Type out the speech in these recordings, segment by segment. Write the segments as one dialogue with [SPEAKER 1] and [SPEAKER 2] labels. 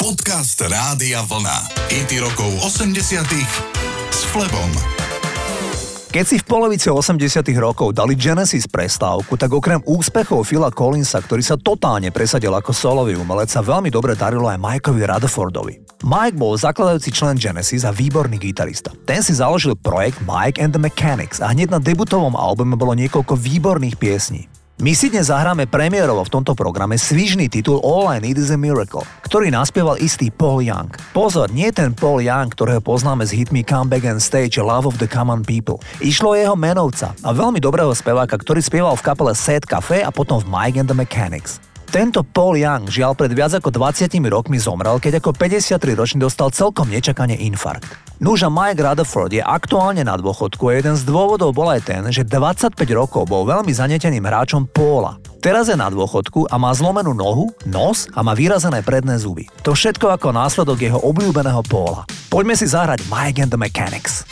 [SPEAKER 1] Podcast Rádia Vlna. IT rokov 80 s Flebom.
[SPEAKER 2] Keď si v polovici 80 rokov dali Genesis prestávku, tak okrem úspechov Phila Collinsa, ktorý sa totálne presadil ako solový umelec, sa veľmi dobre darilo aj Mikeovi Rutherfordovi. Mike bol zakladajúci člen Genesis a výborný gitarista. Ten si založil projekt Mike and the Mechanics a hneď na debutovom albume bolo niekoľko výborných piesní. My si dnes zahráme premiérovo v tomto programe svižný titul All I Need is a Miracle, ktorý naspieval istý Paul Young. Pozor, nie ten Paul Young, ktorého poznáme z hitmi Come Back and Stage Love of the Common People. Išlo jeho menovca a veľmi dobrého speváka, ktorý spieval v kapele Set Cafe a potom v Mike and the Mechanics. Tento Paul Young žiaľ pred viac ako 20 rokmi zomrel, keď ako 53 ročný dostal celkom nečakane infarkt. Núža Mike Rutherford je aktuálne na dôchodku a jeden z dôvodov bol aj ten, že 25 rokov bol veľmi zaneteným hráčom Paula. Teraz je na dôchodku a má zlomenú nohu, nos a má vyrazené predné zuby. To všetko ako následok jeho obľúbeného Paula. Poďme si zahrať Mike and the Mechanics.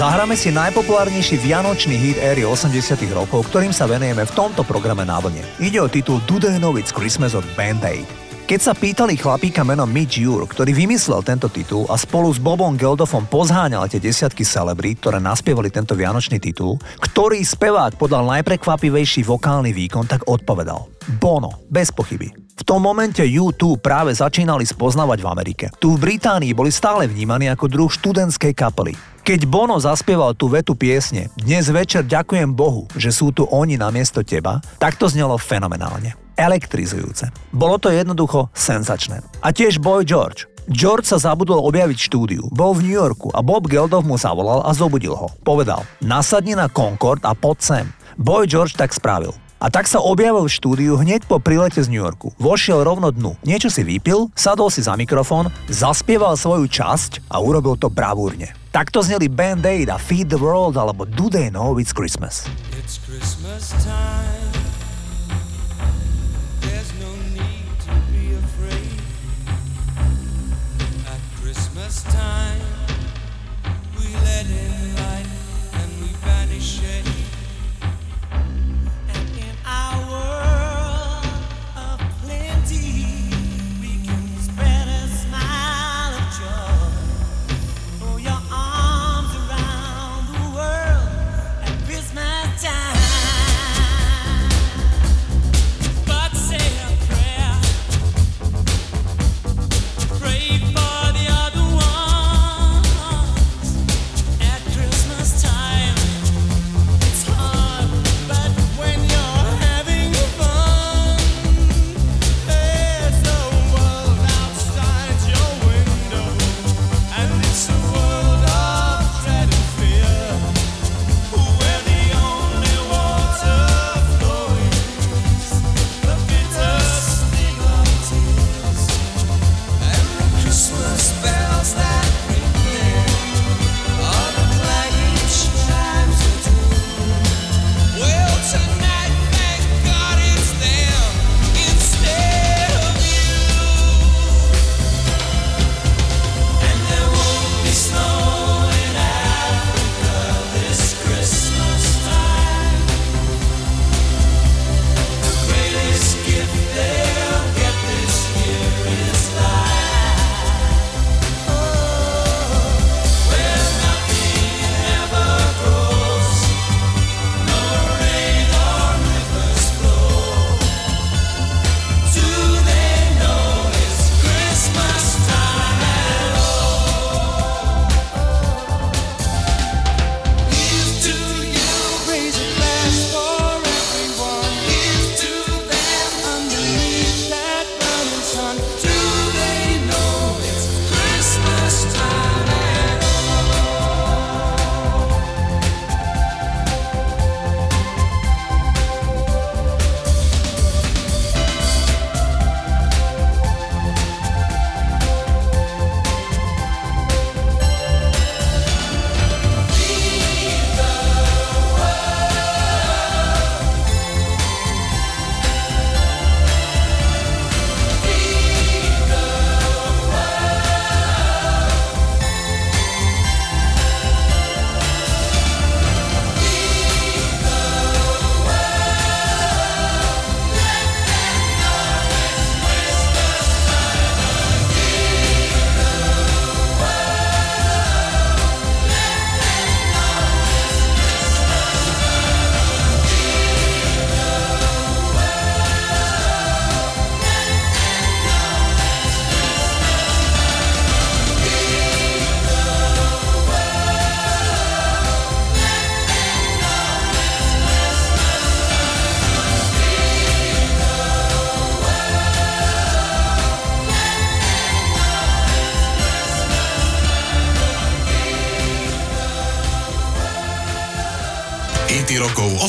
[SPEAKER 2] Zahráme si najpopulárnejší vianočný hit éry 80 rokov, ktorým sa venujeme v tomto programe na vlne. Ide o titul Do They Know It's Christmas od Band Aid. Keď sa pýtali chlapíka menom Mitch Ure, ktorý vymyslel tento titul a spolu s Bobom Geldofom pozháňal tie desiatky celebrít, ktoré naspievali tento vianočný titul, ktorý spevák podal najprekvapivejší vokálny výkon, tak odpovedal. Bono, bez pochyby. V tom momente U2 práve začínali spoznávať v Amerike. Tu v Británii boli stále vnímaní ako druh študentskej kapely. Keď Bono zaspieval tú vetu piesne Dnes večer ďakujem Bohu, že sú tu oni namiesto teba, tak to znelo fenomenálne elektrizujúce. Bolo to jednoducho senzačné. A tiež Boy George. George sa zabudol objaviť štúdiu, bol v New Yorku a Bob Geldof mu zavolal a zobudil ho. Povedal, nasadni na Concord a pod sem. Boy George tak spravil. A tak sa objavil v štúdiu hneď po prilete z New Yorku. Vošiel rovno dnu, niečo si vypil, sadol si za mikrofón, zaspieval svoju časť a urobil to bravúrne. Takto zneli Band Aid a Feed the World alebo Do They Know It's Christmas. It's Christmas time.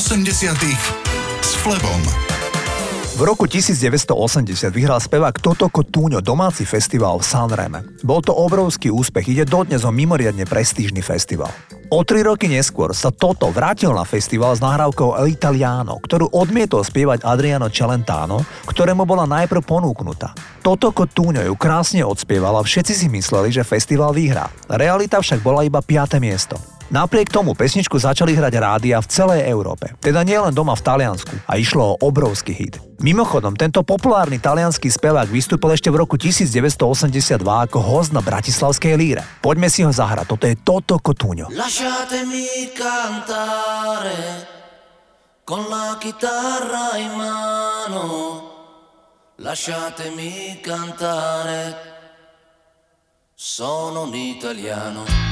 [SPEAKER 1] 80 s Flebom.
[SPEAKER 2] V roku 1980 vyhral spevák Toto Kotúňo domáci festival v Sanreme. Bol to obrovský úspech, ide dodnes o mimoriadne prestížny festival. O tri roky neskôr sa Toto vrátil na festival s nahrávkou El Italiano, ktorú odmietol spievať Adriano Celentano, ktorému bola najprv ponúknutá. Toto Kotúňo ju krásne odspieval a všetci si mysleli, že festival vyhrá. Realita však bola iba 5. miesto.
[SPEAKER 3] Napriek tomu pesničku začali hrať rádia v celej Európe, teda nielen doma v Taliansku a išlo o obrovský hit. Mimochodom, tento populárny talianský spevák vystúpil ešte v roku 1982 ako host na Bratislavskej líre. Poďme si ho zahrať, toto je Toto Cotugno.
[SPEAKER 4] Lasciatemi cantare con la chitarra in mano, lasciatemi cantare, sono un italiano.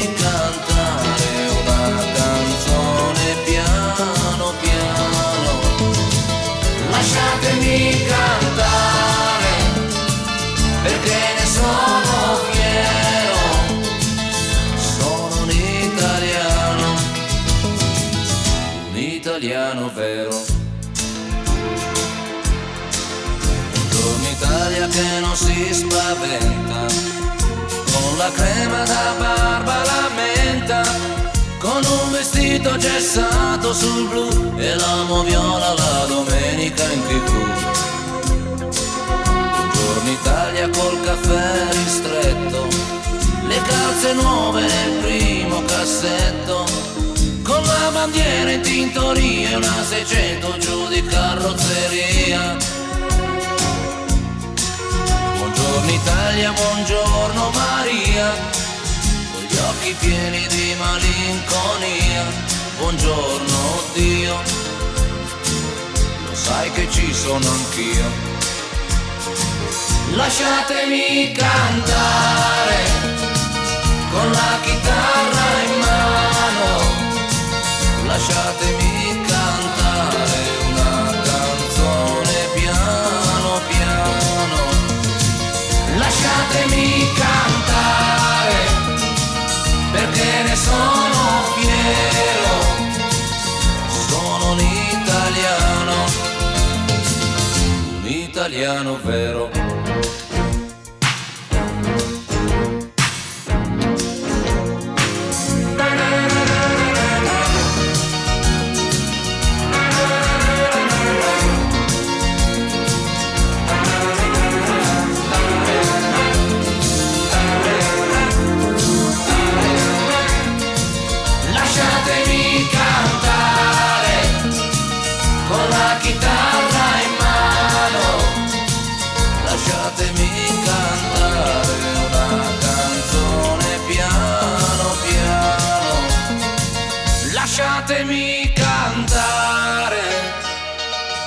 [SPEAKER 4] lasciatemi cantare perché ne sono fiero, sono un italiano, un italiano vero. Buongiorno Italia che non si spaventa, con la crema da barba la menta con un vestito gessato sul blu e l'amo viola la domenica in tv. Buongiorno Italia col caffè ristretto, le calze nuove nel primo cassetto, con la bandiera in tintoria e una 600 giù di carrozzeria. Buongiorno Italia, buongiorno Maria occhi pieni di malinconia. Buongiorno Dio, lo sai che ci sono anch'io. Lasciatemi cantare italiano vero.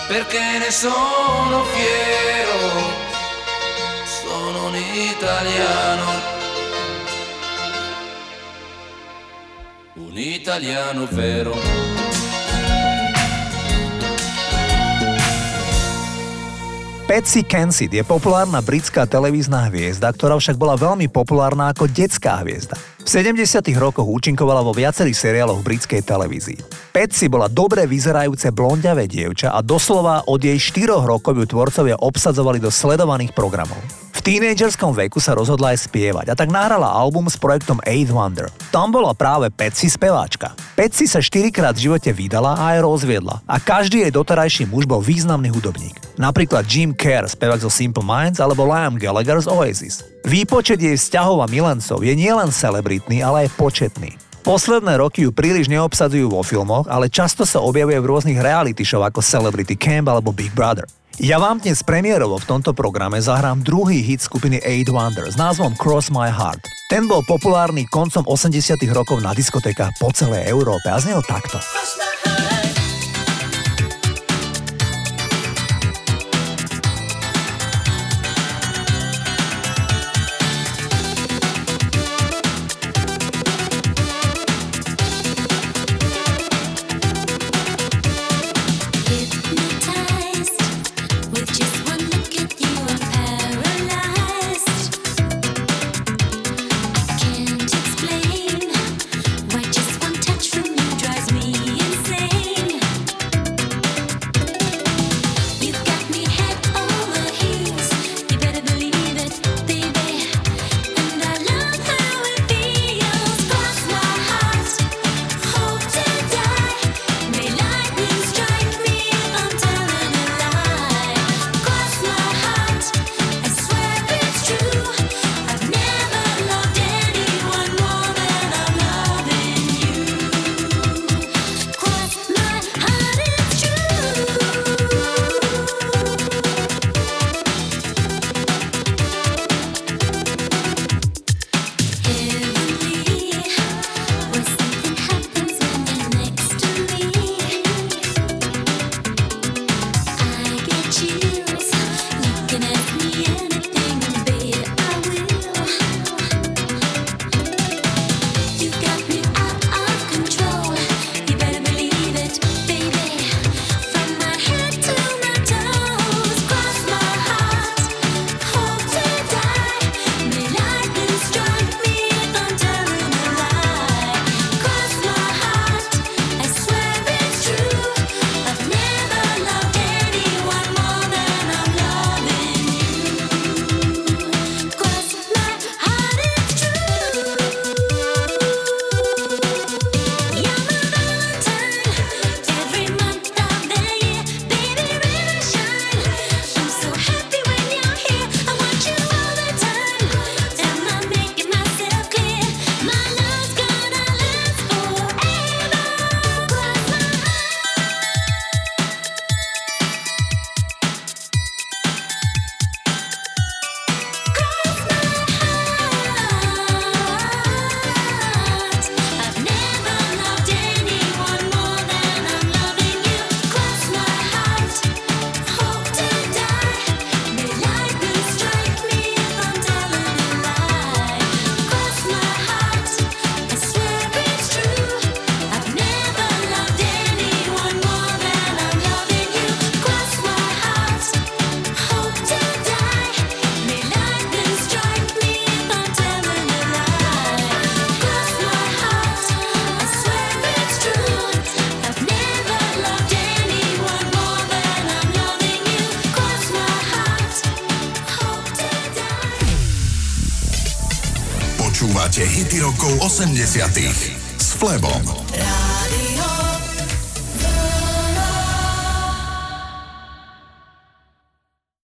[SPEAKER 4] Perché ne sono fiero, sono un italiano, un italiano vero.
[SPEAKER 3] Patsy Kensit je populárna britská televízna hviezda, ktorá však bola veľmi populárna ako detská hviezda. V 70. rokoch účinkovala vo viacerých seriáloch britskej televízii. Patsy bola dobre vyzerajúce blondiavé dievča a doslova od jej 4 rokov ju tvorcovia obsadzovali do sledovaných programov tínejdžerskom veku sa rozhodla aj spievať a tak nahrala album s projektom Eight Wonder. Tam bola práve Patsy speváčka. Patsy sa štyrikrát v živote vydala a aj rozviedla a každý jej doterajší muž bol významný hudobník. Napríklad Jim Kerr, spevák zo Simple Minds alebo Liam Gallagher z Oasis. Výpočet jej vzťahov a milencov je nielen celebritný, ale aj početný. Posledné roky ju príliš neobsadzujú vo filmoch, ale často sa objavuje v rôznych reality show ako Celebrity Camp alebo Big Brother. Ja vám dnes premiérovo v tomto programe zahrám druhý hit skupiny Eight Wonder s názvom Cross My Heart.
[SPEAKER 2] Ten bol populárny koncom 80 rokov na diskotékach po celej Európe a znel takto.
[SPEAKER 1] Počúvate hity rokov 80 s Flebom.